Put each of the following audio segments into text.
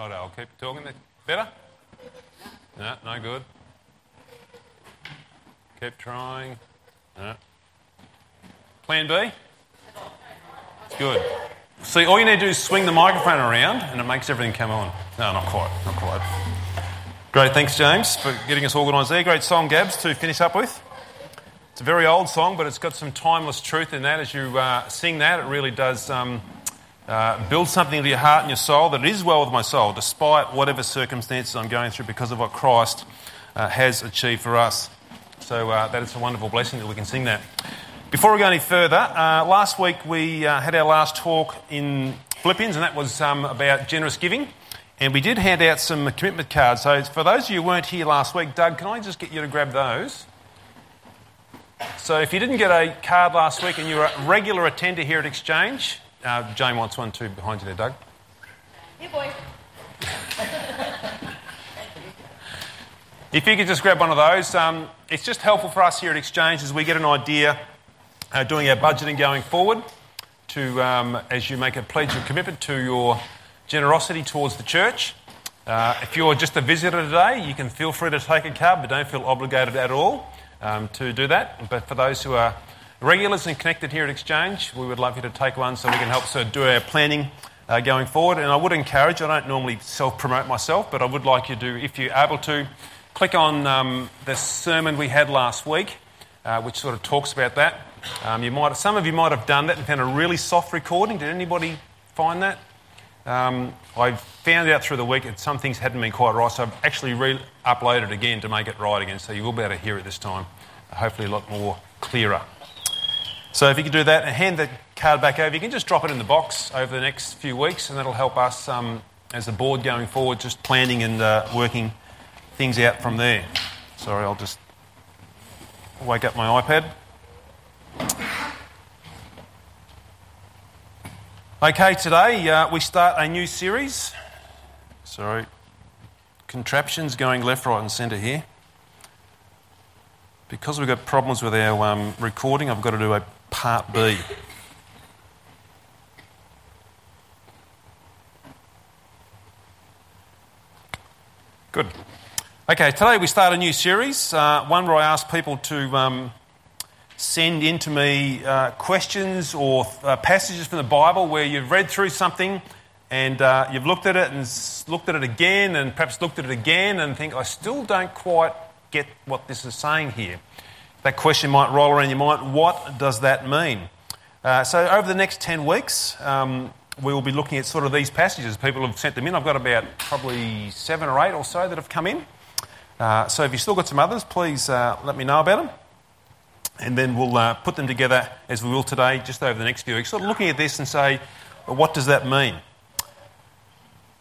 Right, I'll keep talking. Better? No, no good. Keep trying. No. Plan B? Good. See, all you need to do is swing the microphone around and it makes everything come on. No, not quite, not quite. Great, thanks, James, for getting us organised there. Great song, Gabs, to finish up with. It's a very old song, but it's got some timeless truth in that. As you uh, sing that, it really does um, uh, build something into your heart and your soul that it is well with my soul, despite whatever circumstances I'm going through, because of what Christ uh, has achieved for us. So uh, that is a wonderful blessing that we can sing that. Before we go any further, uh, last week we uh, had our last talk in Philippians, and that was um, about generous giving. And we did hand out some commitment cards. So, for those of you who weren't here last week, Doug, can I just get you to grab those? So, if you didn't get a card last week and you're a regular attender here at Exchange, uh, Jane wants one too behind you there, Doug. Here, boy. if you could just grab one of those, um, it's just helpful for us here at Exchange as we get an idea uh, doing our budgeting going forward to um, as you make a pledge of commitment to your generosity towards the church. Uh, if you're just a visitor today, you can feel free to take a card, but don't feel obligated at all um, to do that. But for those who are regulars and connected here at Exchange, we would love you to take one so we can help sort of do our planning uh, going forward. And I would encourage, I don't normally self promote myself, but I would like you to, if you're able to, click on um, the sermon we had last week, uh, which sort of talks about that. Um, you might, some of you might have done that and found a really soft recording. Did anybody find that? Um, I found out through the week that some things hadn't been quite right, so I've actually re uploaded again to make it right again, so you will be able to hear it this time, hopefully a lot more clearer. So if you could do that and hand the card back over, you can just drop it in the box over the next few weeks, and that'll help us um, as a board going forward, just planning and uh, working things out from there. Sorry, I'll just wake up my iPad. Okay, today uh, we start a new series. Sorry, contraptions going left, right, and centre here. Because we've got problems with our um, recording, I've got to do a part B. Good. Okay, today we start a new series, uh, one where I ask people to um, send in to me uh, questions or uh, passages from the Bible where you've read through something and uh, you've looked at it and looked at it again and perhaps looked at it again and think, I still don't quite get what this is saying here. That question might roll around your mind what does that mean? Uh, so, over the next 10 weeks, um, we will be looking at sort of these passages. People have sent them in. I've got about probably seven or eight or so that have come in. Uh, so, if you've still got some others, please uh, let me know about them and then we'll uh, put them together as we will today, just over the next few weeks, sort of looking at this and say, well, what does that mean?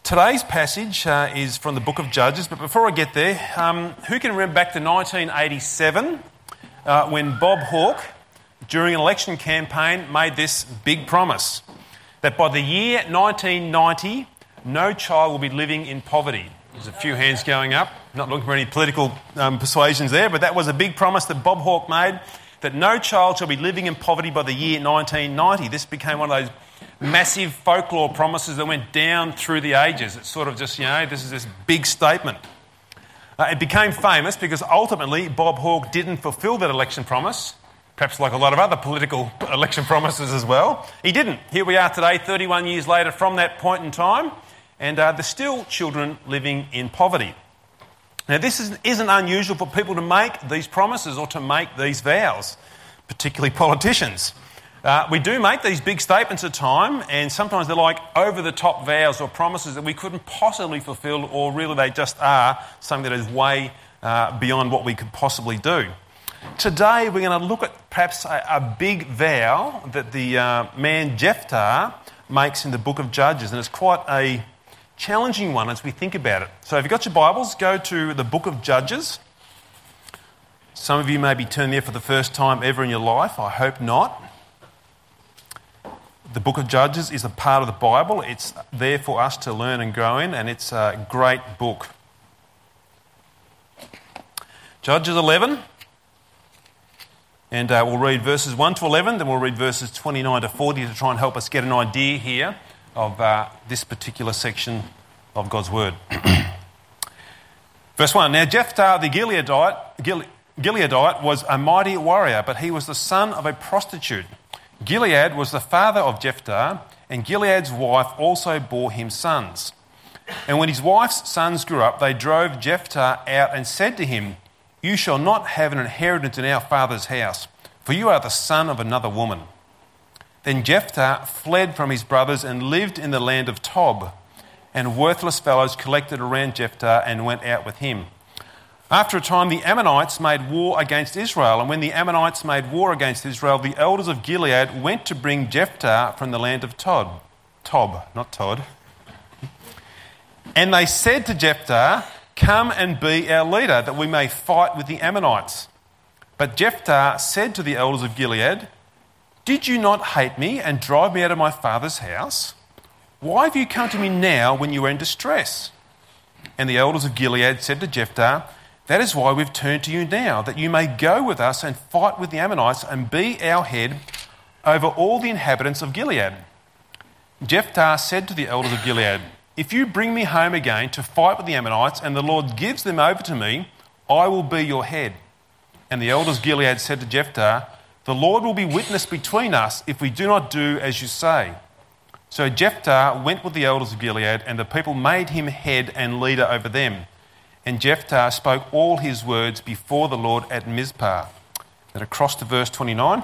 Today's passage uh, is from the book of Judges, but before I get there, um, who can remember back to 1987 uh, when Bob Hawke, during an election campaign, made this big promise that by the year 1990, no child will be living in poverty? There's a few hands going up. Not looking for any political um, persuasions there, but that was a big promise that Bob Hawke made that no child shall be living in poverty by the year 1990. This became one of those massive folklore promises that went down through the ages. It's sort of just, you know, this is this big statement. Uh, it became famous because ultimately Bob Hawke didn't fulfil that election promise, perhaps like a lot of other political election promises as well. He didn't. Here we are today, 31 years later from that point in time, and uh, there's still children living in poverty. Now, this isn't unusual for people to make these promises or to make these vows, particularly politicians. Uh, we do make these big statements at time, and sometimes they're like over the top vows or promises that we couldn't possibly fulfill, or really they just are something that is way uh, beyond what we could possibly do. Today, we're going to look at perhaps a, a big vow that the uh, man Jephthah makes in the book of Judges, and it's quite a challenging one as we think about it. So, if you've got your Bibles, go to the book of Judges. Some of you may be turning there for the first time ever in your life. I hope not. The book of Judges is a part of the Bible. It's there for us to learn and grow in, and it's a great book. Judges 11, and uh, we'll read verses 1 to 11, then we'll read verses 29 to 40 to try and help us get an idea here of uh, this particular section of God's word. Verse 1 Now Jephthah the Gileadite, Gileadite was a mighty warrior, but he was the son of a prostitute. Gilead was the father of Jephthah, and Gilead's wife also bore him sons. And when his wife's sons grew up, they drove Jephthah out and said to him, You shall not have an inheritance in our father's house, for you are the son of another woman. Then Jephthah fled from his brothers and lived in the land of Tob, and worthless fellows collected around Jephthah and went out with him. After a time, the Ammonites made war against Israel, and when the Ammonites made war against Israel, the elders of Gilead went to bring Jephthah from the land of Tob. Tob, not Todd. And they said to Jephthah, Come and be our leader, that we may fight with the Ammonites. But Jephthah said to the elders of Gilead, Did you not hate me and drive me out of my father's house? Why have you come to me now when you are in distress? And the elders of Gilead said to Jephthah, that is why we've turned to you now, that you may go with us and fight with the Ammonites and be our head over all the inhabitants of Gilead. Jephthah said to the elders of Gilead, If you bring me home again to fight with the Ammonites, and the Lord gives them over to me, I will be your head. And the elders of Gilead said to Jephthah, The Lord will be witness between us if we do not do as you say. So Jephthah went with the elders of Gilead, and the people made him head and leader over them. And Jephthah spoke all his words before the Lord at Mizpah. Then across to verse 29.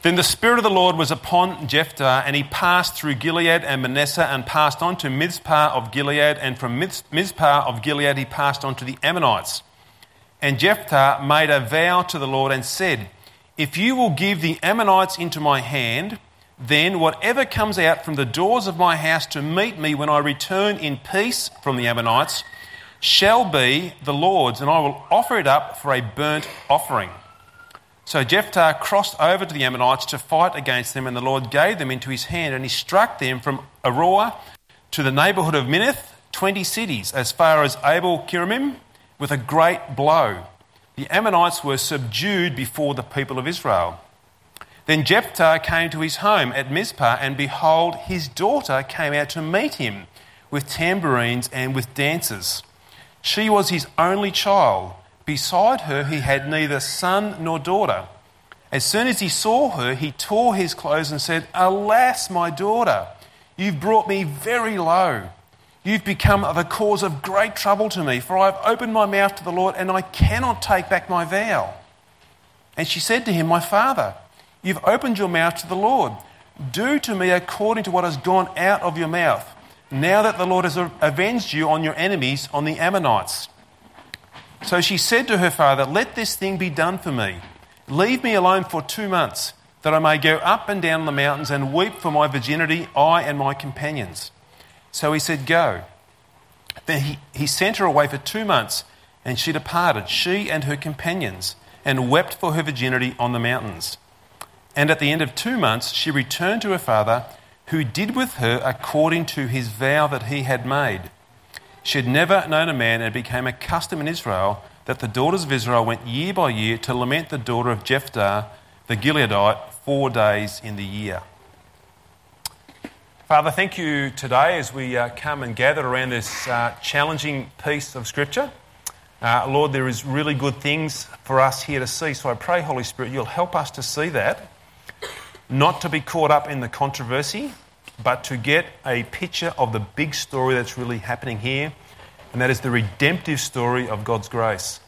Then the Spirit of the Lord was upon Jephthah, and he passed through Gilead and Manasseh and passed on to Mizpah of Gilead, and from Mizpah of Gilead he passed on to the Ammonites. And Jephthah made a vow to the Lord and said, If you will give the Ammonites into my hand, then whatever comes out from the doors of my house to meet me when I return in peace from the Ammonites, shall be the Lord's, and I will offer it up for a burnt offering. So Jephthah crossed over to the Ammonites to fight against them, and the Lord gave them into his hand, and he struck them from Aroer to the neighbourhood of Minnith, twenty cities, as far as Abel Keramim, with a great blow. The Ammonites were subdued before the people of Israel. Then Jephthah came to his home at Mizpah, and behold, his daughter came out to meet him with tambourines and with dances. She was his only child. Beside her, he had neither son nor daughter. As soon as he saw her, he tore his clothes and said, Alas, my daughter, you've brought me very low. You've become the cause of great trouble to me, for I have opened my mouth to the Lord, and I cannot take back my vow. And she said to him, My father, you've opened your mouth to the Lord. Do to me according to what has gone out of your mouth now that the Lord has avenged you on your enemies, on the Ammonites. So she said to her father, Let this thing be done for me. Leave me alone for two months, that I may go up and down the mountains and weep for my virginity, I and my companions. So he said, Go. Then he, he sent her away for two months, and she departed, she and her companions, and wept for her virginity on the mountains. And at the end of two months, she returned to her father who did with her according to his vow that he had made. She had never known a man, and it became a custom in Israel that the daughters of Israel went year by year to lament the daughter of Jephthah the Gileadite four days in the year. Father, thank you today as we uh, come and gather around this uh, challenging piece of Scripture. Uh, Lord, there is really good things for us here to see, so I pray, Holy Spirit, you'll help us to see that not to be caught up in the controversy, but to get a picture of the big story that's really happening here, and that is the redemptive story of God's grace.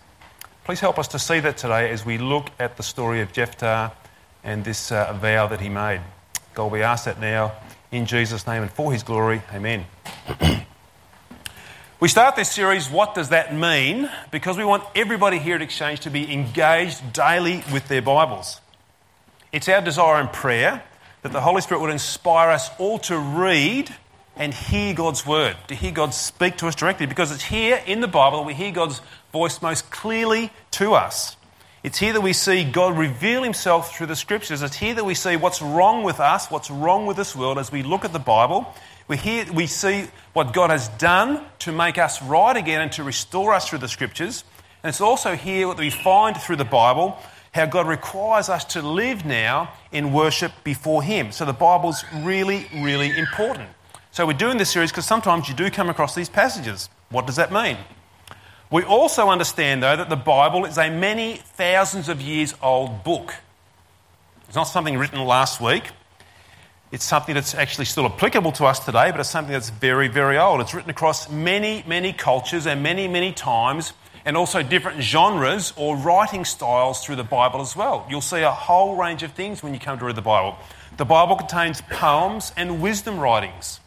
Please help us to see that today as we look at the story of Jephthah and this uh, vow that he made. God, we ask that now in Jesus' name and for his glory. Amen. we start this series, What Does That Mean? because we want everybody here at Exchange to be engaged daily with their Bibles. It's our desire and prayer that the Holy Spirit would inspire us all to read and hear God's word, to hear God speak to us directly, because it's here in the Bible that we hear God's voice most clearly to us. It's here that we see God reveal himself through the scriptures. It's here that we see what's wrong with us, what's wrong with this world as we look at the Bible. We, hear, we see what God has done to make us right again and to restore us through the scriptures. And it's also here that we find through the Bible how God requires us to live now in worship before Him. So the Bible's really, really important. So we're doing this series because sometimes you do come across these passages. What does that mean? We also understand, though, that the Bible is a many thousands of years old book. It's not something written last week. It's something that's actually still applicable to us today, but it's something that's very, very old. It's written across many, many cultures and many, many times, and also different genres or writing styles through the Bible as well. You'll see a whole range of things when you come to read the Bible. The Bible contains poems and wisdom writings.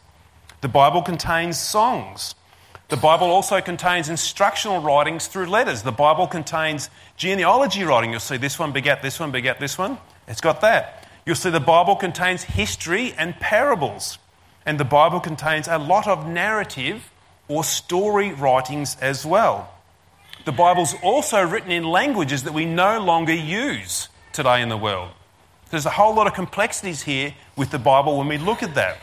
The Bible contains songs. The Bible also contains instructional writings through letters. The Bible contains genealogy writing. You'll see this one begat this one, begat this one. It's got that. You'll see the Bible contains history and parables. And the Bible contains a lot of narrative or story writings as well. The Bible's also written in languages that we no longer use today in the world. There's a whole lot of complexities here with the Bible when we look at that.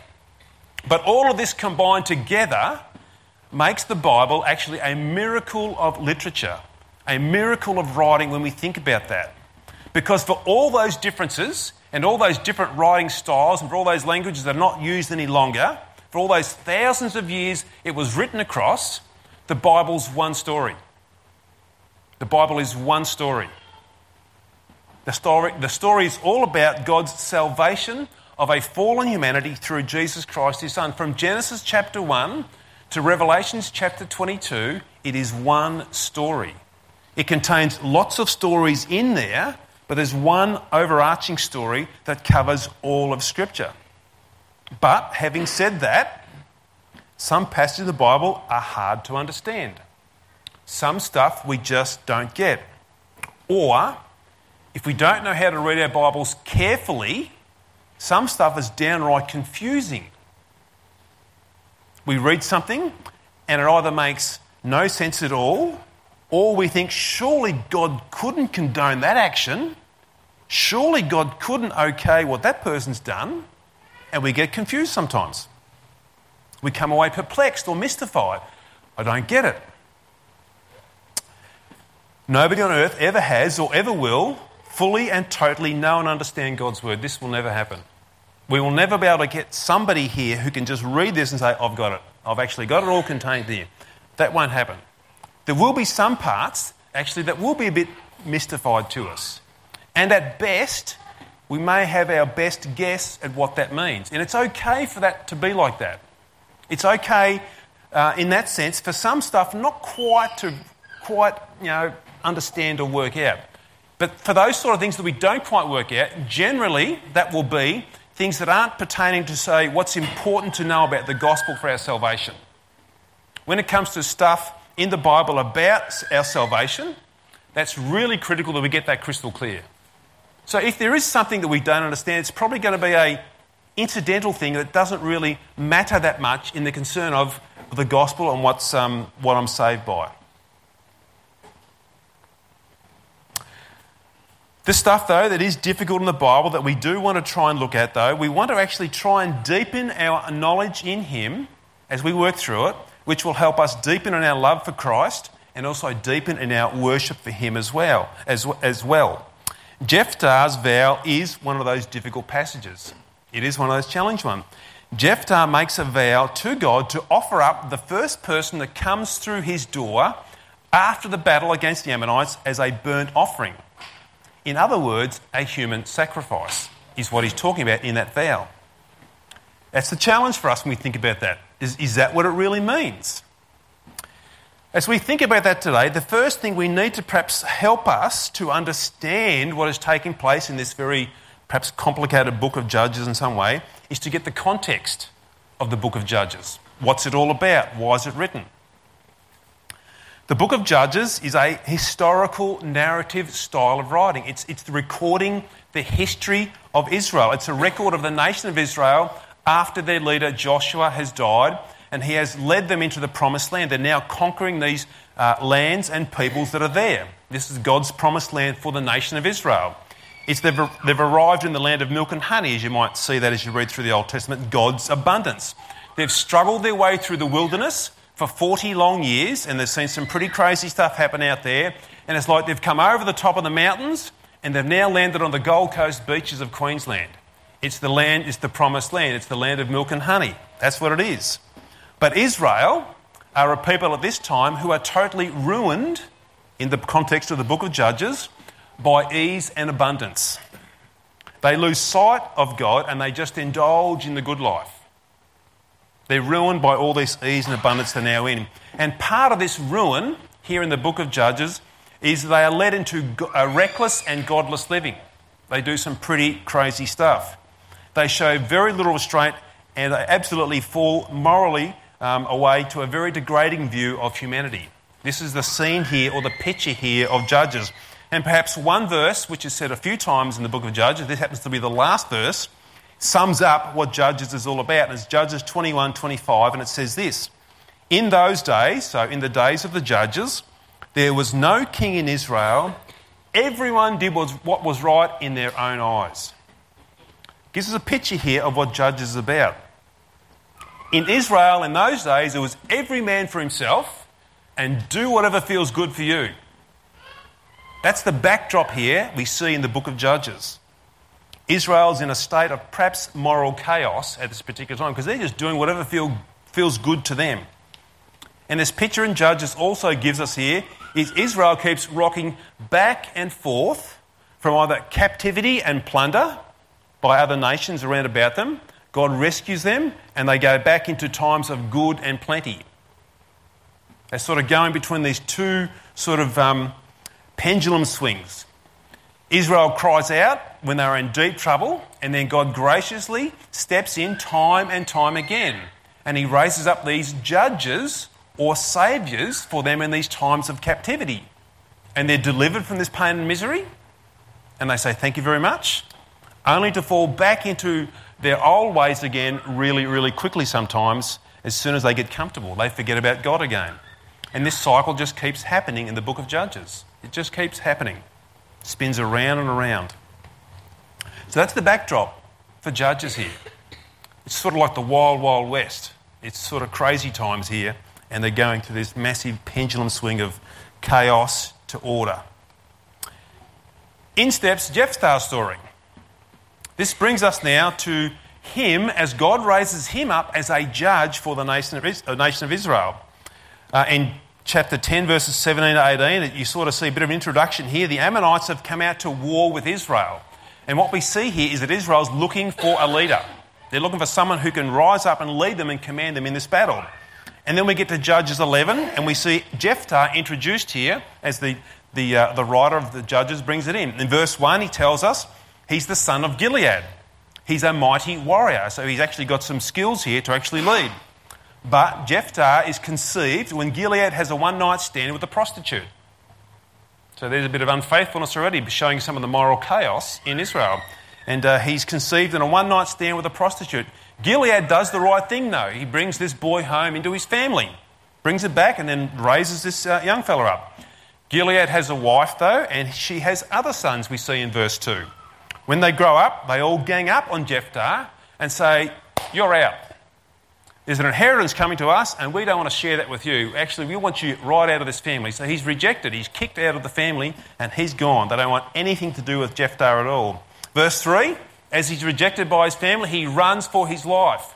But all of this combined together makes the Bible actually a miracle of literature, a miracle of writing when we think about that. Because for all those differences and all those different writing styles and for all those languages that are not used any longer, for all those thousands of years it was written across, the Bible's one story. The Bible is one story. The story, the story is all about God's salvation of a fallen humanity through Jesus Christ, his Son. From Genesis chapter 1 to Revelations chapter 22, it is one story. It contains lots of stories in there, but there's one overarching story that covers all of Scripture. But having said that, some passages of the Bible are hard to understand. Some stuff we just don't get. Or, if we don't know how to read our Bibles carefully, some stuff is downright confusing. We read something and it either makes no sense at all, or we think, surely God couldn't condone that action. Surely God couldn't okay what that person's done. And we get confused sometimes. We come away perplexed or mystified. I don't get it. Nobody on earth ever has or ever will fully and totally know and understand God's word. This will never happen. We will never be able to get somebody here who can just read this and say, I've got it. I've actually got it all contained there. That won't happen. There will be some parts, actually, that will be a bit mystified to us. And at best, we may have our best guess at what that means. And it's okay for that to be like that. It's okay uh, in that sense for some stuff not quite to quite, you know, understand or work out. But for those sort of things that we don't quite work out, generally that will be things that aren't pertaining to say what's important to know about the gospel for our salvation. When it comes to stuff in the Bible about our salvation, that's really critical that we get that crystal clear. So if there is something that we don't understand, it's probably going to be a incidental thing that doesn't really matter that much in the concern of the gospel and what's, um, what I'm saved by. The stuff, though, that is difficult in the Bible that we do want to try and look at, though, we want to actually try and deepen our knowledge in Him as we work through it, which will help us deepen in our love for Christ and also deepen in our worship for Him as well. As, as well. Jephthah's vow is one of those difficult passages. It is one of those challenging ones. Jephthah makes a vow to God to offer up the first person that comes through his door after the battle against the Ammonites as a burnt offering. In other words, a human sacrifice is what he's talking about in that vow. That's the challenge for us when we think about that. Is, is that what it really means? As we think about that today, the first thing we need to perhaps help us to understand what is taking place in this very perhaps complicated book of Judges in some way is to get the context of the book of Judges. What's it all about? Why is it written? The book of Judges is a historical narrative style of writing. It's, it's the recording the history of Israel. It's a record of the nation of Israel after their leader Joshua has died and he has led them into the promised land. They're now conquering these uh, lands and peoples that are there. This is God's promised land for the nation of Israel. It's they've, they've arrived in the land of milk and honey, as you might see that as you read through the Old Testament, God's abundance. They've struggled their way through the wilderness for 40 long years, and they've seen some pretty crazy stuff happen out there. And it's like they've come over the top of the mountains and they've now landed on the Gold Coast beaches of Queensland. It's the land, it's the promised land, it's the land of milk and honey. That's what it is. But Israel are a people at this time who are totally ruined in the context of the book of Judges by ease and abundance. They lose sight of God and they just indulge in the good life. They're ruined by all this ease and abundance they're now in. And part of this ruin here in the book of Judges is they are led into a reckless and godless living. They do some pretty crazy stuff. They show very little restraint and they absolutely fall morally um, away to a very degrading view of humanity. This is the scene here or the picture here of Judges. And perhaps one verse, which is said a few times in the book of Judges, this happens to be the last verse, sums up what Judges is all about. And it's Judges 21 25, and it says this In those days, so in the days of the Judges, there was no king in Israel. Everyone did what was right in their own eyes. Gives us a picture here of what Judges is about. In Israel in those days, it was every man for himself and do whatever feels good for you. That's the backdrop here we see in the book of Judges. Israel's in a state of perhaps moral chaos at this particular time because they're just doing whatever feel, feels good to them. And this picture in Judges also gives us here is Israel keeps rocking back and forth from either captivity and plunder by other nations around about them. God rescues them and they go back into times of good and plenty. They're sort of going between these two sort of um, pendulum swings. Israel cries out when they're in deep trouble, and then God graciously steps in time and time again. And He raises up these judges or saviours for them in these times of captivity. And they're delivered from this pain and misery, and they say, Thank you very much, only to fall back into their old ways again really, really quickly sometimes as soon as they get comfortable. They forget about God again. And this cycle just keeps happening in the book of Judges. It just keeps happening, spins around and around. So that's the backdrop for Judges here. It's sort of like the wild, wild west. It's sort of crazy times here and they're going through this massive pendulum swing of chaos to order. In steps Jephthah's story. This brings us now to him as God raises him up as a judge for the nation of, uh, nation of Israel. Uh, in chapter 10, verses 17 to 18, you sort of see a bit of an introduction here. The Ammonites have come out to war with Israel. And what we see here is that Israel's looking for a leader. They're looking for someone who can rise up and lead them and command them in this battle. And then we get to Judges 11, and we see Jephthah introduced here as the, the, uh, the writer of the Judges brings it in. In verse 1, he tells us he's the son of Gilead. He's a mighty warrior, so he's actually got some skills here to actually lead. But Jephthah is conceived when Gilead has a one night stand with a prostitute. So there's a bit of unfaithfulness already, showing some of the moral chaos in Israel. And uh, he's conceived in a one night stand with a prostitute. Gilead does the right thing, though. He brings this boy home into his family, brings it back, and then raises this uh, young fella up. Gilead has a wife, though, and she has other sons, we see in verse 2. When they grow up, they all gang up on Jephthah and say, You're out. There's an inheritance coming to us, and we don't want to share that with you. Actually, we want you right out of this family. So he's rejected, he's kicked out of the family, and he's gone. They don't want anything to do with Jephthah at all. Verse 3 as he's rejected by his family, he runs for his life.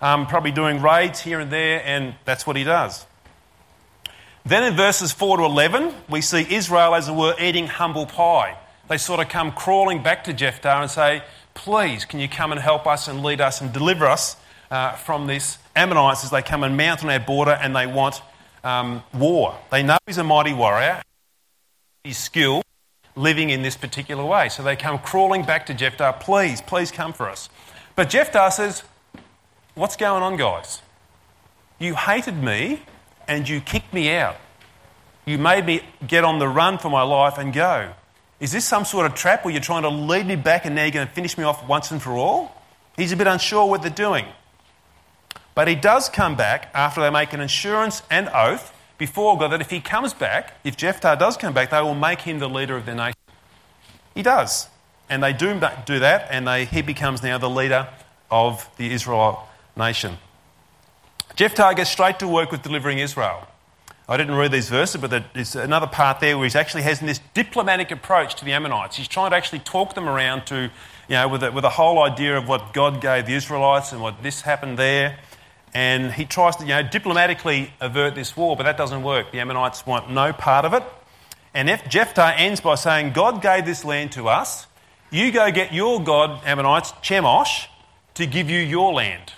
Um, probably doing raids here and there, and that's what he does. Then in verses 4 to 11, we see Israel, as it were, eating humble pie. They sort of come crawling back to Jephthah and say, Please, can you come and help us and lead us and deliver us uh, from this Ammonites as they come and mount on our border and they want um, war? They know he's a mighty warrior, his skill, living in this particular way. So they come crawling back to Jephthah, please, please come for us. But Jephthah says, What's going on, guys? You hated me and you kicked me out. You made me get on the run for my life and go. Is this some sort of trap where you're trying to lead me back and now you're going to finish me off once and for all? He's a bit unsure what they're doing. But he does come back after they make an assurance and oath before God that if he comes back, if Jephthah does come back, they will make him the leader of their nation. He does. And they do do that, and they, he becomes now the leader of the Israel nation. Jephthah gets straight to work with delivering Israel. I didn't read these verses, but there's another part there where he actually has this diplomatic approach to the Ammonites. He's trying to actually talk them around to, you know, with a, with a whole idea of what God gave the Israelites and what this happened there. And he tries to, you know, diplomatically avert this war, but that doesn't work. The Ammonites want no part of it. And Jephthah ends by saying, God gave this land to us, you go get your God, Ammonites, Chemosh, to give you your land.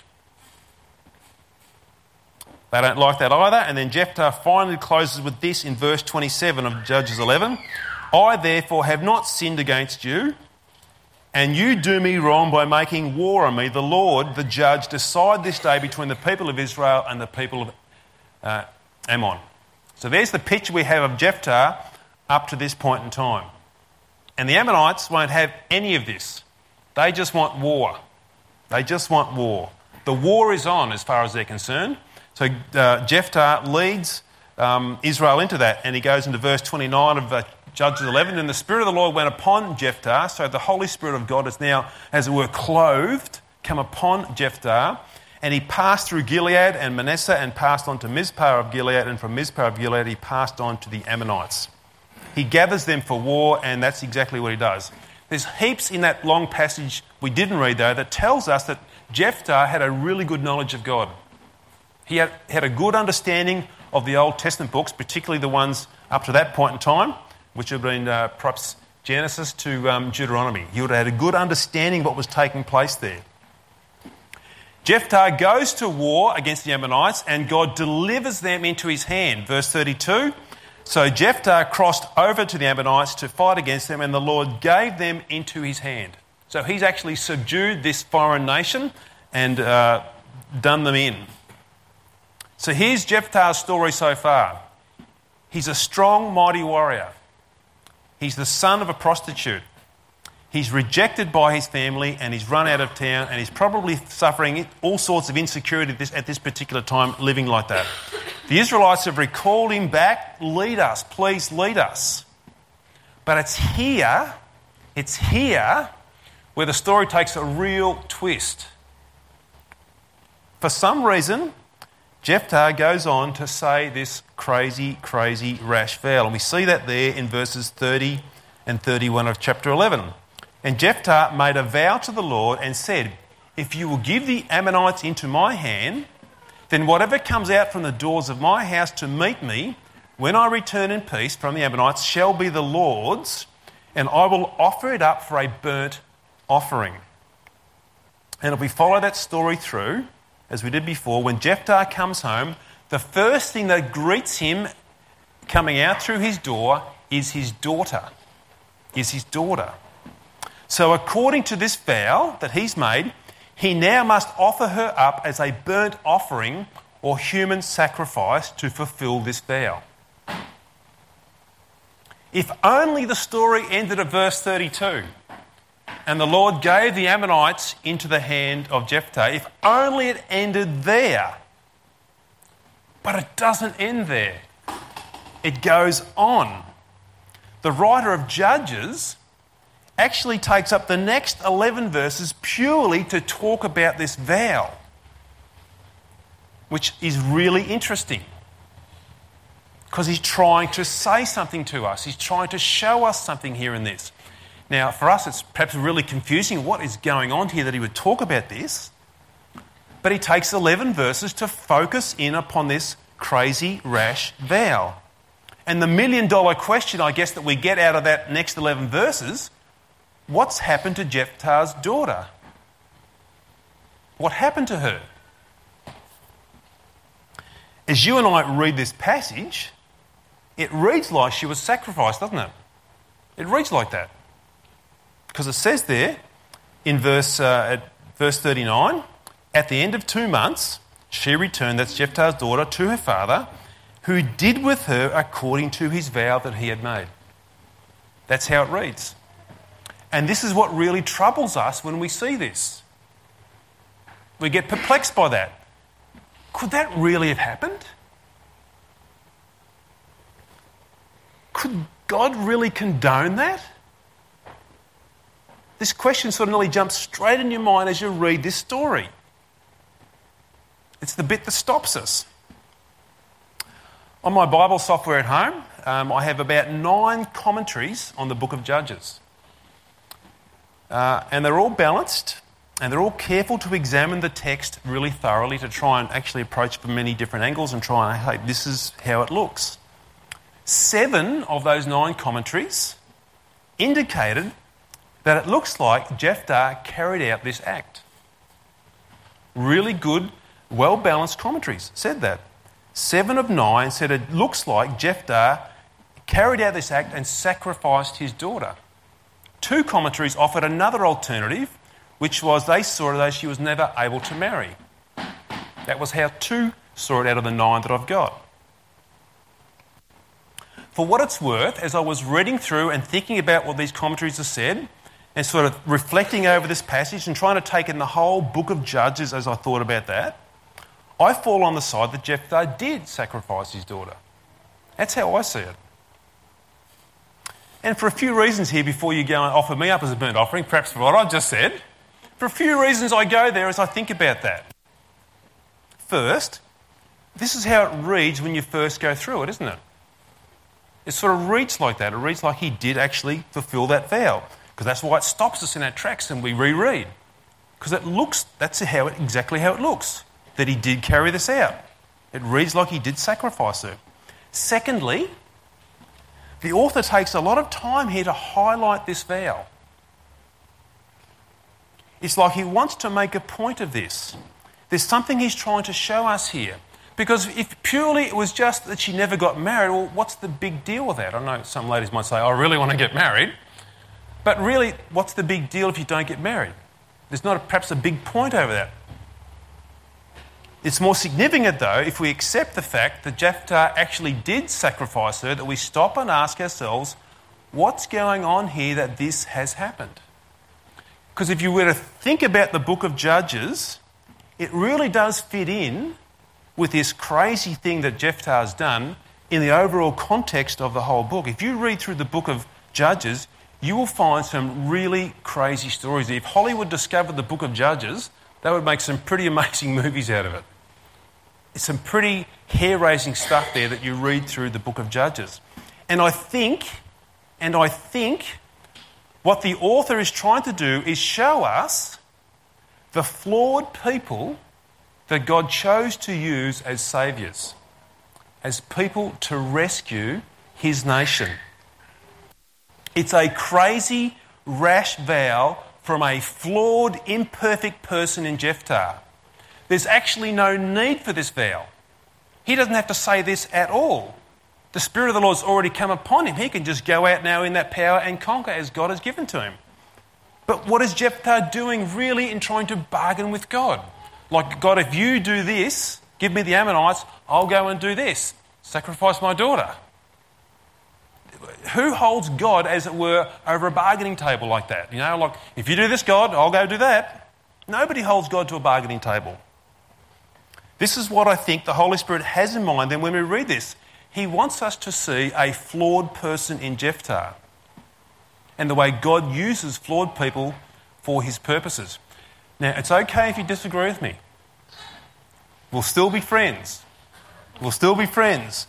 They don't like that either. And then Jephthah finally closes with this in verse 27 of Judges 11 I therefore have not sinned against you, and you do me wrong by making war on me. The Lord, the judge, decide this day between the people of Israel and the people of uh, Ammon. So there's the picture we have of Jephthah up to this point in time. And the Ammonites won't have any of this. They just want war. They just want war. The war is on as far as they're concerned. So uh, Jephthah leads um, Israel into that, and he goes into verse 29 of uh, Judges 11. And the Spirit of the Lord went upon Jephthah, so the Holy Spirit of God is now, as it were, clothed, come upon Jephthah. And he passed through Gilead and Manasseh and passed on to Mizpah of Gilead, and from Mizpah of Gilead he passed on to the Ammonites. He gathers them for war, and that's exactly what he does. There's heaps in that long passage we didn't read, though, that tells us that Jephthah had a really good knowledge of God. He had, had a good understanding of the Old Testament books, particularly the ones up to that point in time, which have been uh, perhaps Genesis to um, Deuteronomy. He would have had a good understanding of what was taking place there. Jephthah goes to war against the Ammonites and God delivers them into his hand. Verse 32 So Jephthah crossed over to the Ammonites to fight against them, and the Lord gave them into his hand. So he's actually subdued this foreign nation and uh, done them in. So here's Jephthah's story so far. He's a strong, mighty warrior. He's the son of a prostitute. He's rejected by his family and he's run out of town and he's probably suffering all sorts of insecurity at this, particular time living like that. The Israelites have recalled him back. Lead us, please lead us. But it's here, it's here where the story takes a real twist. For some reason, Jephthah goes on to say this crazy, crazy, rash vow. And we see that there in verses 30 and 31 of chapter 11. And Jephthah made a vow to the Lord and said, If you will give the Ammonites into my hand, then whatever comes out from the doors of my house to meet me, when I return in peace from the Ammonites, shall be the Lord's, and I will offer it up for a burnt offering. And if we follow that story through, as we did before, when Jephthah comes home, the first thing that greets him coming out through his door is his daughter. Is his daughter. So, according to this vow that he's made, he now must offer her up as a burnt offering or human sacrifice to fulfill this vow. If only the story ended at verse 32. And the Lord gave the Ammonites into the hand of Jephthah. If only it ended there. But it doesn't end there, it goes on. The writer of Judges actually takes up the next 11 verses purely to talk about this vow, which is really interesting because he's trying to say something to us. He's trying to show us something here in this. Now, for us, it's perhaps really confusing what is going on here that he would talk about this. But he takes 11 verses to focus in upon this crazy, rash vow. And the million dollar question, I guess, that we get out of that next 11 verses what's happened to Jephthah's daughter? What happened to her? As you and I read this passage, it reads like she was sacrificed, doesn't it? It reads like that. Because it says there in verse, uh, verse 39 at the end of two months, she returned, that's Jephthah's daughter, to her father, who did with her according to his vow that he had made. That's how it reads. And this is what really troubles us when we see this. We get perplexed by that. Could that really have happened? Could God really condone that? This question sort of nearly jumps straight in your mind as you read this story. It's the bit that stops us. On my Bible software at home, um, I have about nine commentaries on the book of Judges. Uh, and they're all balanced and they're all careful to examine the text really thoroughly to try and actually approach from many different angles and try and, hey, this is how it looks. Seven of those nine commentaries indicated that it looks like Jephthah carried out this act. Really good, well balanced commentaries said that. Seven of nine said it looks like Jephthah carried out this act and sacrificed his daughter. Two commentaries offered another alternative, which was they saw it as she was never able to marry. That was how two saw it out of the nine that I've got. For what it's worth, as I was reading through and thinking about what these commentaries have said, and sort of reflecting over this passage and trying to take in the whole book of Judges as I thought about that, I fall on the side that Jephthah did sacrifice his daughter. That's how I see it. And for a few reasons here, before you go and offer me up as a burnt offering, perhaps for what I've just said, for a few reasons I go there as I think about that. First, this is how it reads when you first go through it, isn't it? It sort of reads like that. It reads like he did actually fulfill that vow. Because that's why it stops us in our tracks and we reread. Because it looks, that's how it, exactly how it looks, that he did carry this out. It reads like he did sacrifice her. Secondly, the author takes a lot of time here to highlight this vow. It's like he wants to make a point of this. There's something he's trying to show us here. Because if purely it was just that she never got married, well, what's the big deal with that? I know some ladies might say, I really want to get married. But really, what's the big deal if you don't get married? There's not a, perhaps a big point over that. It's more significant, though, if we accept the fact that Jephthah actually did sacrifice her, that we stop and ask ourselves, what's going on here that this has happened? Because if you were to think about the book of Judges, it really does fit in with this crazy thing that Jephthah has done in the overall context of the whole book. If you read through the book of Judges, you will find some really crazy stories. If Hollywood discovered the book of Judges, they would make some pretty amazing movies out of it It's some pretty hair raising stuff there that you read through the book of Judges. And I think, and I think, what the author is trying to do is show us the flawed people that God chose to use as saviours, as people to rescue his nation. It's a crazy, rash vow from a flawed, imperfect person in Jephthah. There's actually no need for this vow. He doesn't have to say this at all. The Spirit of the Lord's already come upon him. He can just go out now in that power and conquer as God has given to him. But what is Jephthah doing really in trying to bargain with God? Like, God, if you do this, give me the Ammonites, I'll go and do this. Sacrifice my daughter. Who holds God, as it were, over a bargaining table like that? You know, like, if you do this, God, I'll go do that. Nobody holds God to a bargaining table. This is what I think the Holy Spirit has in mind then when we read this. He wants us to see a flawed person in Jephthah and the way God uses flawed people for his purposes. Now, it's okay if you disagree with me. We'll still be friends. We'll still be friends.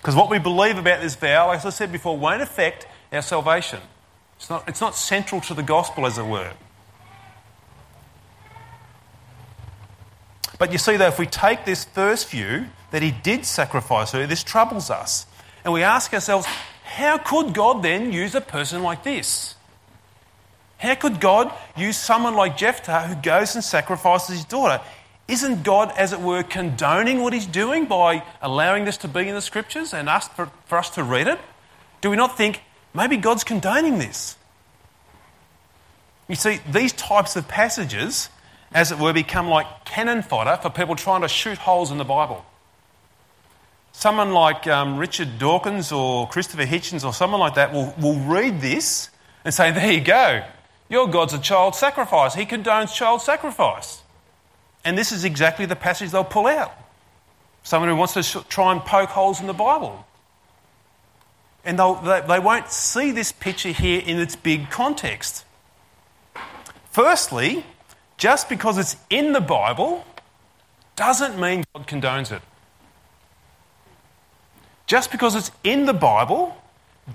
Because what we believe about this vow, as I said before, won't affect our salvation. It's not, it's not central to the gospel, as it were. But you see, though, if we take this first view that he did sacrifice her, this troubles us. And we ask ourselves, how could God then use a person like this? How could God use someone like Jephthah who goes and sacrifices his daughter? Isn't God, as it were, condoning what he's doing by allowing this to be in the scriptures and us for, for us to read it? Do we not think maybe God's condoning this? You see, these types of passages as it were, become like cannon fodder for people trying to shoot holes in the Bible. Someone like um, Richard Dawkins or Christopher Hitchens or someone like that will, will read this and say, There you go, your God's a child sacrifice. He condones child sacrifice. And this is exactly the passage they'll pull out. Someone who wants to try and poke holes in the Bible. And they, they won't see this picture here in its big context. Firstly, just because it's in the Bible doesn't mean God condones it. Just because it's in the Bible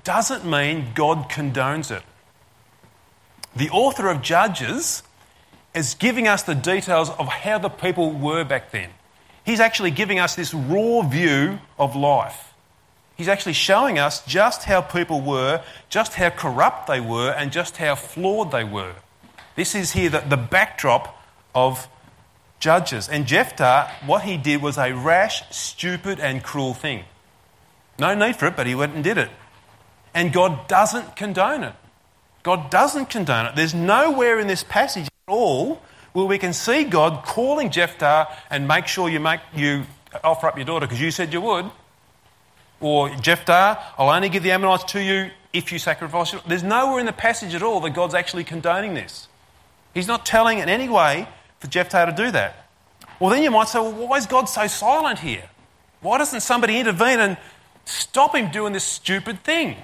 doesn't mean God condones it. The author of Judges is giving us the details of how the people were back then. He's actually giving us this raw view of life. He's actually showing us just how people were, just how corrupt they were, and just how flawed they were. This is here the, the backdrop of Judges. And Jephthah, what he did was a rash, stupid, and cruel thing. No need for it, but he went and did it. And God doesn't condone it. God doesn't condone it. There's nowhere in this passage at all where we can see God calling Jephthah and make sure you, make, you offer up your daughter because you said you would. Or Jephthah, I'll only give the Ammonites to you if you sacrifice it. There's nowhere in the passage at all that God's actually condoning this. He's not telling in any way for Jephthah to do that. Well, then you might say, well, why is God so silent here? Why doesn't somebody intervene and stop him doing this stupid thing?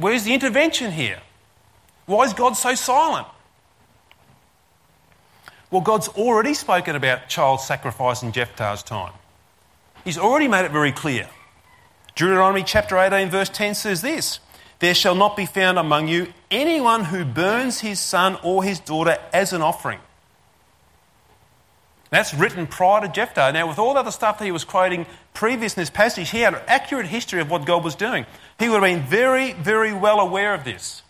Where's the intervention here? Why is God so silent? Well, God's already spoken about child sacrifice in Jephthah's time. He's already made it very clear. Deuteronomy chapter 18, verse 10 says this There shall not be found among you anyone who burns his son or his daughter as an offering. That's written prior to Jephthah. Now, with all the other stuff that he was quoting previous in this passage, he had an accurate history of what God was doing. He would have been very, very well aware of this.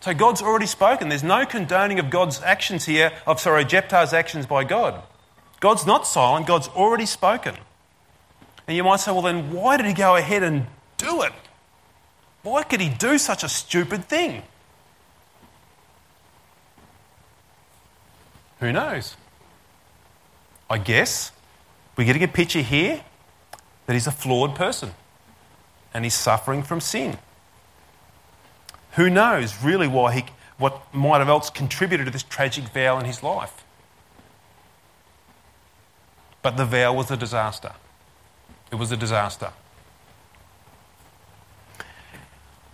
So God's already spoken. There's no condoning of God's actions here, of sorry, Jephthah's actions by God. God's not silent, God's already spoken. And you might say, well, then why did he go ahead and do it? Why could he do such a stupid thing? Who knows? I guess we're getting a picture here that he's a flawed person and he's suffering from sin. Who knows really why he, what might have else contributed to this tragic vow in his life? But the vow was a disaster. It was a disaster.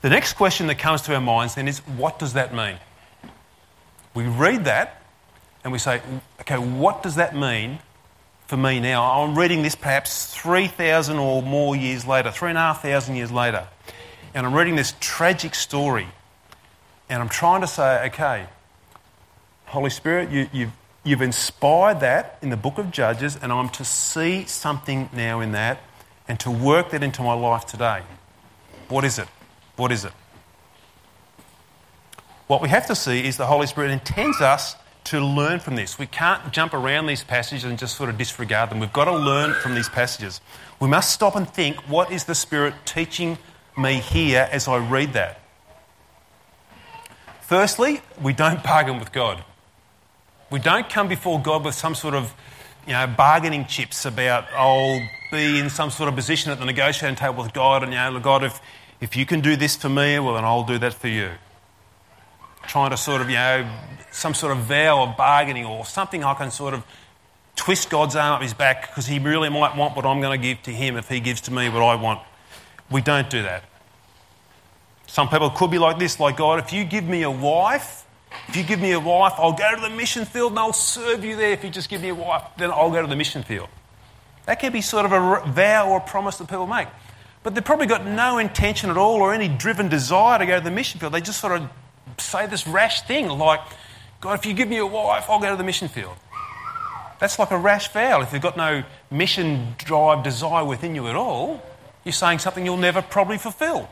The next question that comes to our minds then is what does that mean? We read that and we say, okay, what does that mean for me now? I'm reading this perhaps 3,000 or more years later, 3,500 years later, and I'm reading this tragic story, and I'm trying to say, okay, Holy Spirit, you, you've You've inspired that in the book of Judges, and I'm to see something now in that and to work that into my life today. What is it? What is it? What we have to see is the Holy Spirit intends us to learn from this. We can't jump around these passages and just sort of disregard them. We've got to learn from these passages. We must stop and think what is the Spirit teaching me here as I read that? Firstly, we don't bargain with God. We don't come before God with some sort of you know, bargaining chips about, I'll be in some sort of position at the negotiating table with God, and, you know, God, if, if you can do this for me, well, then I'll do that for you. Trying to sort of, you know, some sort of vow of bargaining or something I can sort of twist God's arm up his back because he really might want what I'm going to give to him if he gives to me what I want. We don't do that. Some people could be like this, like God, if you give me a wife, if you give me a wife, I'll go to the mission field and I'll serve you there. If you just give me a wife, then I'll go to the mission field. That can be sort of a vow or a promise that people make. But they've probably got no intention at all or any driven desire to go to the mission field. They just sort of say this rash thing like, God, if you give me a wife, I'll go to the mission field. That's like a rash vow. If you've got no mission drive desire within you at all, you're saying something you'll never probably fulfill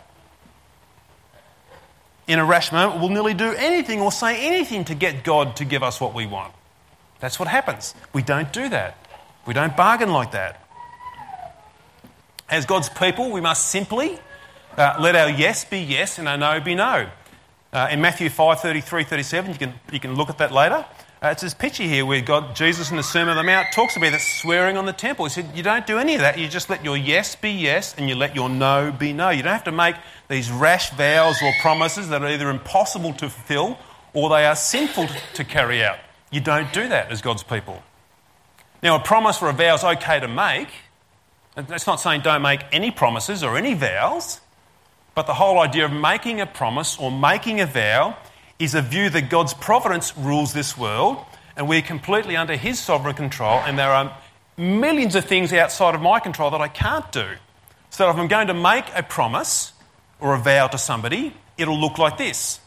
in a rash moment, we'll nearly do anything or say anything to get God to give us what we want. That's what happens. We don't do that. We don't bargain like that. As God's people, we must simply uh, let our yes be yes and our no be no. Uh, in Matthew 5 33 37, you can, you can look at that later. Uh, it's this picture here where God, Jesus in the Sermon on the Mount talks about swearing on the temple. He said, You don't do any of that. You just let your yes be yes and you let your no be no. You don't have to make these rash vows or promises that are either impossible to fulfill or they are sinful to carry out. You don't do that as God's people. Now, a promise or a vow is okay to make. That's not saying don't make any promises or any vows, but the whole idea of making a promise or making a vow is a view that God's providence rules this world and we're completely under His sovereign control and there are millions of things outside of my control that I can't do. So if I'm going to make a promise or a vow to somebody, it'll look like this.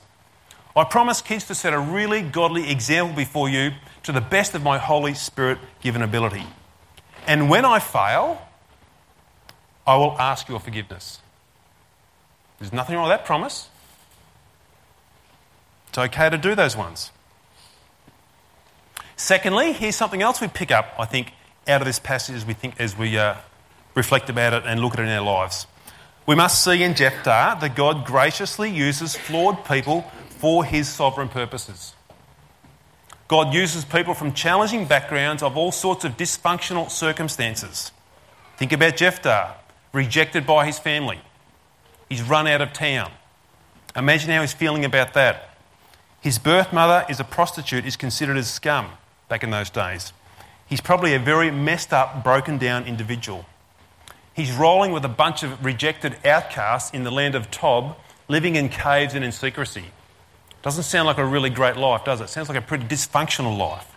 I promise, kids, to set a really godly example before you to the best of my Holy Spirit given ability. And when I fail, I will ask your forgiveness. There's nothing wrong with that promise. It's okay to do those ones. Secondly, here's something else we pick up, I think, out of this passage as we, think, as we uh, reflect about it and look at it in our lives. We must see in Jephthah that God graciously uses flawed people for his sovereign purposes. God uses people from challenging backgrounds of all sorts of dysfunctional circumstances. Think about Jephthah, rejected by his family. He's run out of town. Imagine how he's feeling about that. His birth mother is a prostitute, is considered as scum back in those days. He's probably a very messed up, broken down individual. He's rolling with a bunch of rejected outcasts in the land of Tob, living in caves and in secrecy. Doesn't sound like a really great life, does it? Sounds like a pretty dysfunctional life.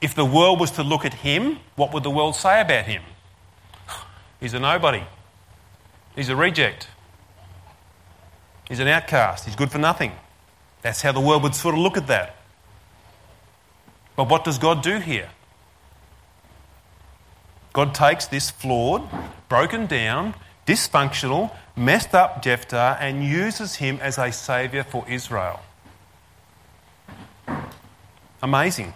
If the world was to look at him, what would the world say about him? He's a nobody. He's a reject. He's an outcast. He's good for nothing. That's how the world would sort of look at that. But what does God do here? God takes this flawed, broken down, dysfunctional, messed up Jephthah and uses him as a saviour for Israel. Amazing.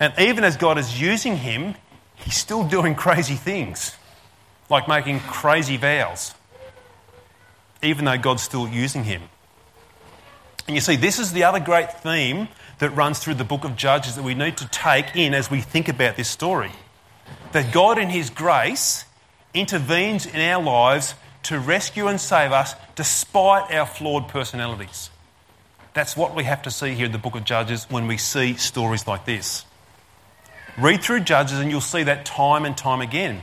And even as God is using him, he's still doing crazy things, like making crazy vows, even though God's still using him. And you see, this is the other great theme that runs through the book of Judges that we need to take in as we think about this story that God, in His grace, intervenes in our lives to rescue and save us despite our flawed personalities. That's what we have to see here in the book of Judges when we see stories like this. Read through Judges and you'll see that time and time again.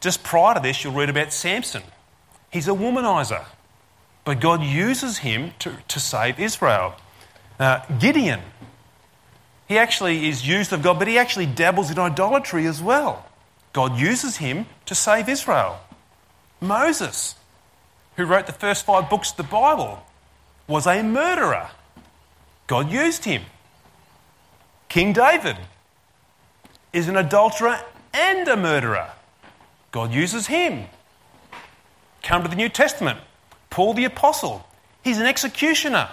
Just prior to this, you'll read about Samson. He's a womanizer, but God uses him to, to save Israel. Uh, Gideon, he actually is used of God, but he actually dabbles in idolatry as well. God uses him to save Israel. Moses, who wrote the first five books of the Bible, was a murderer. God used him. King David is an adulterer and a murderer. God uses him. Come to the New Testament. Paul the Apostle, he's an executioner.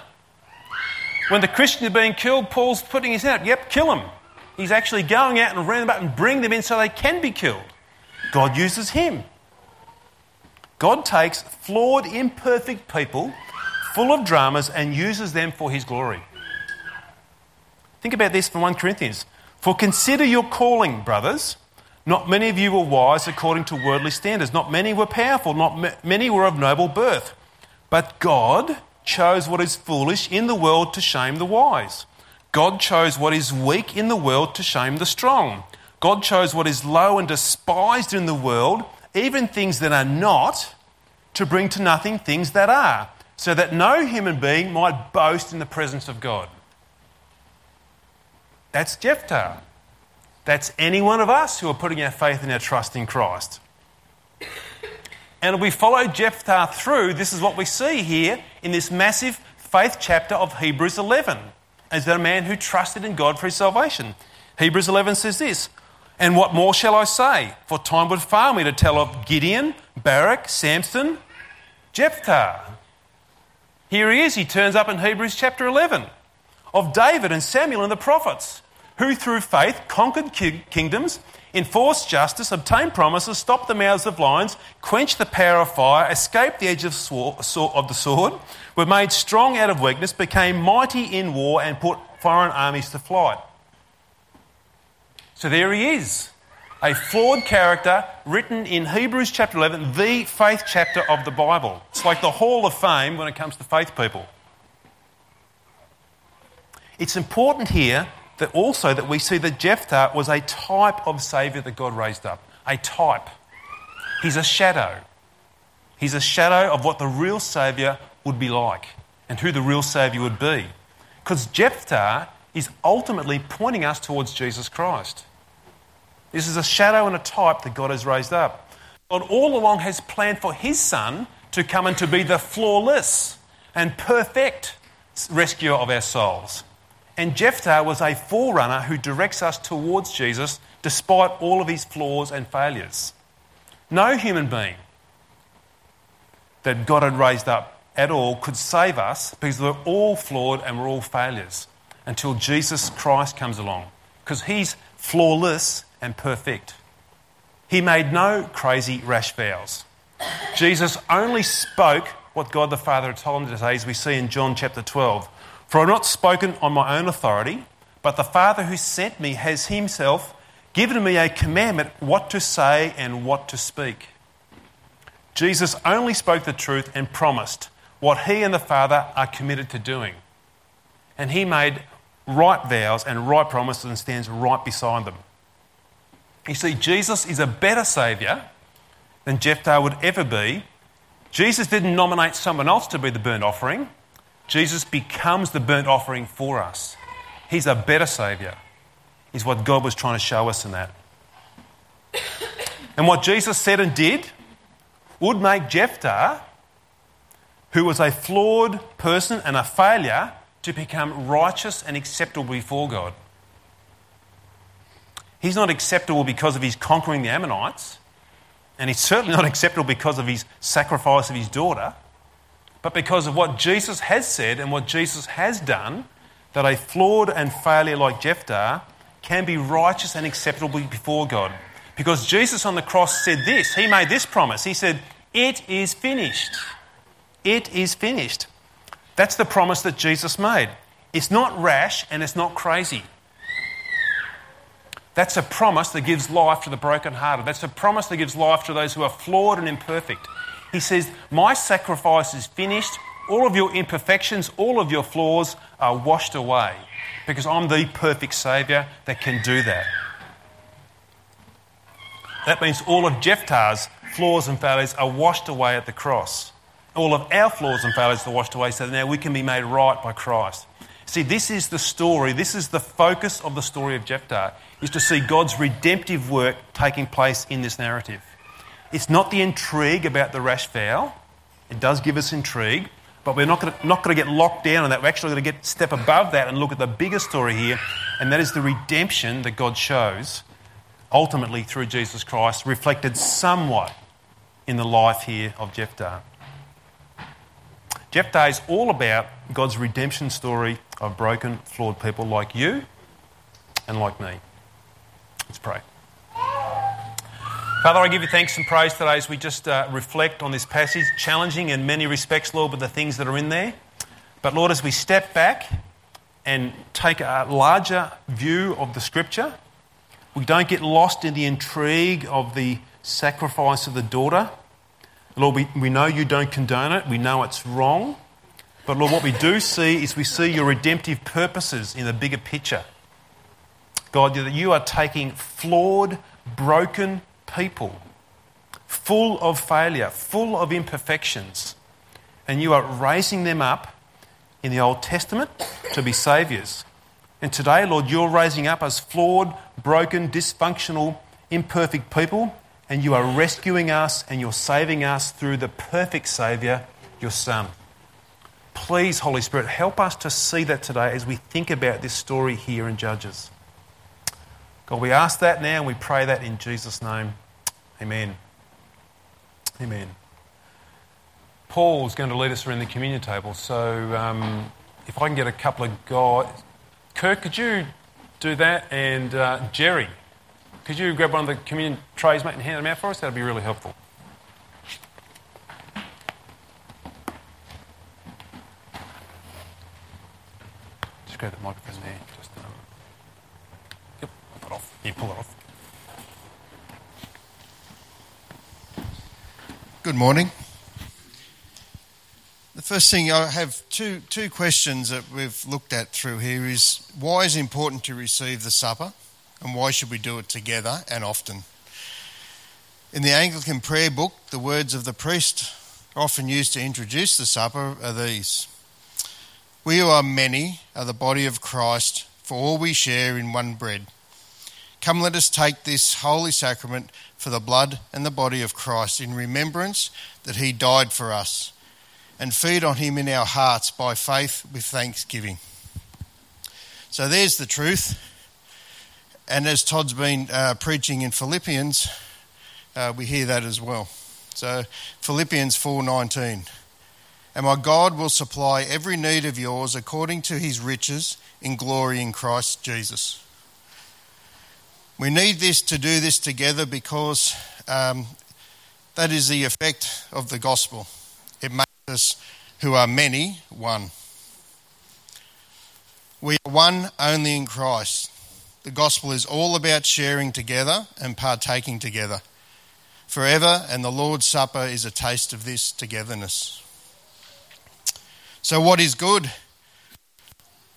When the Christians are being killed, Paul's putting his hand up, yep, kill them. He's actually going out and rounding them up and bringing them in so they can be killed. God uses him. God takes flawed, imperfect people full of dramas and uses them for his glory. Think about this from 1 Corinthians. For consider your calling, brothers. Not many of you were wise according to worldly standards. Not many were powerful. Not many were of noble birth. But God chose what is foolish in the world to shame the wise. God chose what is weak in the world to shame the strong. God chose what is low and despised in the world, even things that are not, to bring to nothing things that are, so that no human being might boast in the presence of God. That's Jephthah. That's any one of us who are putting our faith and our trust in Christ. And we follow Jephthah through, this is what we see here in this massive faith chapter of Hebrews 11 as a man who trusted in God for his salvation. Hebrews 11 says this And what more shall I say? For time would fail me to tell of Gideon, Barak, Samson, Jephthah. Here he is, he turns up in Hebrews chapter 11 of David and Samuel and the prophets, who through faith conquered kingdoms, enforced justice, obtained promises, stopped the mouths of lions, quench the power of fire, escaped the edge of, the sword, were made strong out of weakness, became mighty in war, and put foreign armies to flight. So there he is, a flawed character written in Hebrews chapter 11, the faith chapter of the Bible. It's like the Hall of Fame when it comes to faith people. It's important here that also that we see that Jephthah was a type of saviour that God raised up. A type. He's a shadow. He's a shadow of what the real saviour would be like and who the real Saviour would be. Because Jephthah is ultimately pointing us towards Jesus Christ. This is a shadow and a type that God has raised up. God all along has planned for his son to come and to be the flawless and perfect rescuer of our souls. And Jephthah was a forerunner who directs us towards Jesus despite all of his flaws and failures. No human being that God had raised up at all could save us because we're all flawed and we're all failures until Jesus Christ comes along because he's flawless and perfect. He made no crazy rash vows. Jesus only spoke what God the Father had told him to say, as we see in John chapter 12. For I've not spoken on my own authority, but the Father who sent me has himself given me a commandment what to say and what to speak. Jesus only spoke the truth and promised what he and the Father are committed to doing. And he made right vows and right promises and stands right beside them. You see, Jesus is a better Saviour than Jephthah would ever be. Jesus didn't nominate someone else to be the burnt offering. Jesus becomes the burnt offering for us. He's a better Saviour, is what God was trying to show us in that. And what Jesus said and did would make Jephthah, who was a flawed person and a failure, to become righteous and acceptable before God. He's not acceptable because of his conquering the Ammonites, and he's certainly not acceptable because of his sacrifice of his daughter, but because of what Jesus has said and what Jesus has done, that a flawed and failure like Jephthah can be righteous and acceptable before God. Because Jesus on the cross said this, he made this promise. He said, It is finished. It is finished. That's the promise that Jesus made. It's not rash and it's not crazy. That's a promise that gives life to the brokenhearted. That's a promise that gives life to those who are flawed and imperfect. He says, My sacrifice is finished. All of your imperfections, all of your flaws are washed away because I'm the perfect Saviour that can do that. That means all of Jephthah's flaws and failures are washed away at the cross all of our flaws and failures are washed away so that now we can be made right by Christ. See, this is the story, this is the focus of the story of Jephthah, is to see God's redemptive work taking place in this narrative. It's not the intrigue about the rash vow. It does give us intrigue, but we're not going to, not to get locked down on that. We're actually going to get step above that and look at the bigger story here, and that is the redemption that God shows ultimately through Jesus Christ, reflected somewhat in the life here of Jephthah. Jephthah is all about God's redemption story of broken, flawed people like you and like me. Let's pray. Father, I give you thanks and praise today as we just uh, reflect on this passage, challenging in many respects, Lord, with the things that are in there. But Lord, as we step back and take a larger view of the scripture, we don't get lost in the intrigue of the sacrifice of the daughter Lord, we, we know you don't condone it. We know it's wrong. But Lord, what we do see is we see your redemptive purposes in the bigger picture. God, that you are taking flawed, broken people, full of failure, full of imperfections, and you are raising them up in the Old Testament to be saviours. And today, Lord, you're raising up as flawed, broken, dysfunctional, imperfect people and you are rescuing us and you're saving us through the perfect Saviour, your Son. Please, Holy Spirit, help us to see that today as we think about this story here in Judges. God, we ask that now and we pray that in Jesus' name. Amen. Amen. Paul's going to lead us around the communion table, so um, if I can get a couple of guys. Kirk, could you do that? And uh, Jerry. Could you grab one of the communion trays, mate, and hand them out for us? That would be really helpful. Just grab the microphone there. Just, um, yep, pull it off. You pull it off. Good morning. The first thing I have two two questions that we've looked at through here is why is it important to receive the supper? and why should we do it together and often? In the Anglican prayer book, the words of the priest often used to introduce the supper are these We who are many are the body of Christ, for all we share in one bread. Come, let us take this holy sacrament for the blood and the body of Christ in remembrance that he died for us, and feed on him in our hearts by faith with thanksgiving. So there's the truth. And as Todd's been uh, preaching in Philippians, uh, we hear that as well. So Philippians 4:19. And my God will supply every need of yours according to his riches in glory in Christ Jesus. We need this to do this together because um, that is the effect of the gospel. It makes us, who are many, one. We are one only in Christ. The gospel is all about sharing together and partaking together forever, and the Lord's Supper is a taste of this togetherness. So, what is good?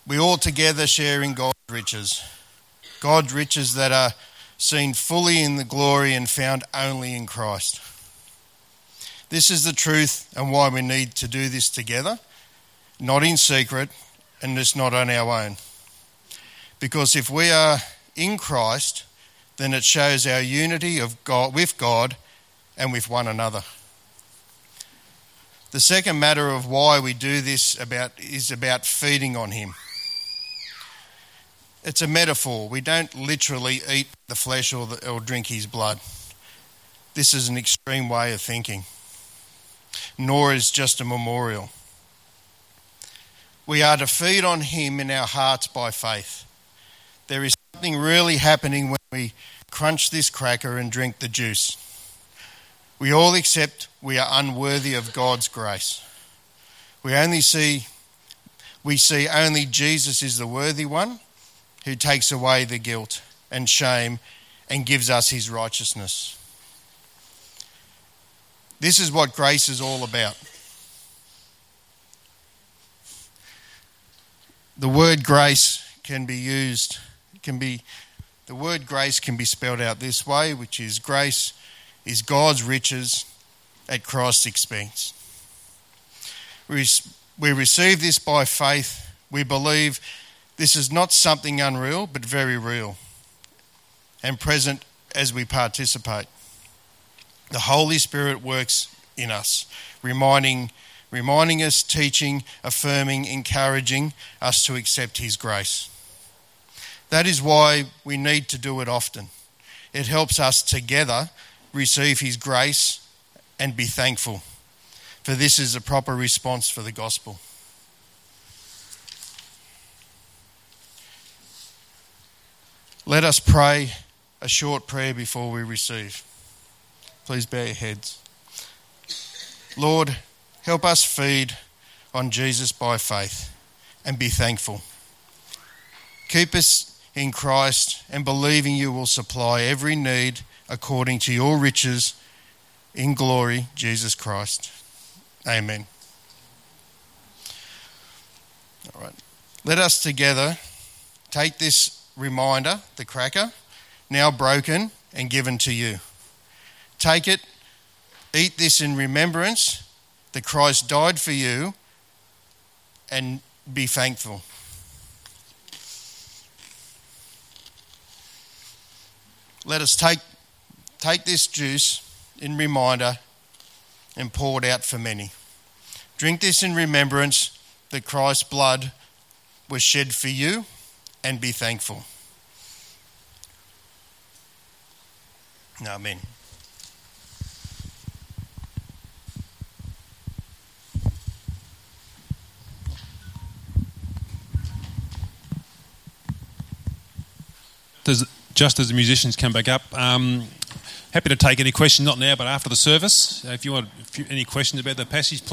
We all together share in God's riches. God's riches that are seen fully in the glory and found only in Christ. This is the truth and why we need to do this together, not in secret, and it's not on our own. Because if we are in Christ, then it shows our unity of God with God and with one another. The second matter of why we do this about is about feeding on him. It's a metaphor. We don't literally eat the flesh or, the, or drink his blood. This is an extreme way of thinking, nor is just a memorial. We are to feed on him in our hearts by faith. There is something really happening when we crunch this cracker and drink the juice. We all accept we are unworthy of God's grace. We only see we see only Jesus is the worthy one who takes away the guilt and shame and gives us his righteousness. This is what grace is all about. The word grace can be used can be the word grace can be spelled out this way, which is grace is God's riches at Christ's expense. We we receive this by faith. We believe this is not something unreal, but very real and present as we participate. The Holy Spirit works in us, reminding, reminding us, teaching, affirming, encouraging us to accept His grace. That is why we need to do it often. It helps us together receive His grace and be thankful, for this is a proper response for the gospel. Let us pray a short prayer before we receive. Please bow your heads. Lord, help us feed on Jesus by faith and be thankful. Keep us in Christ and believing you will supply every need according to your riches in glory, Jesus Christ. Amen. All right. Let us together take this reminder, the cracker, now broken and given to you. Take it, eat this in remembrance that Christ died for you, and be thankful. Let us take Take this juice in reminder and pour it out for many. Drink this in remembrance that Christ's blood was shed for you and be thankful. Amen. Just as the musicians come back up, um, Happy to take any questions, not now, but after the service. If you want if you, any questions about the passage, please.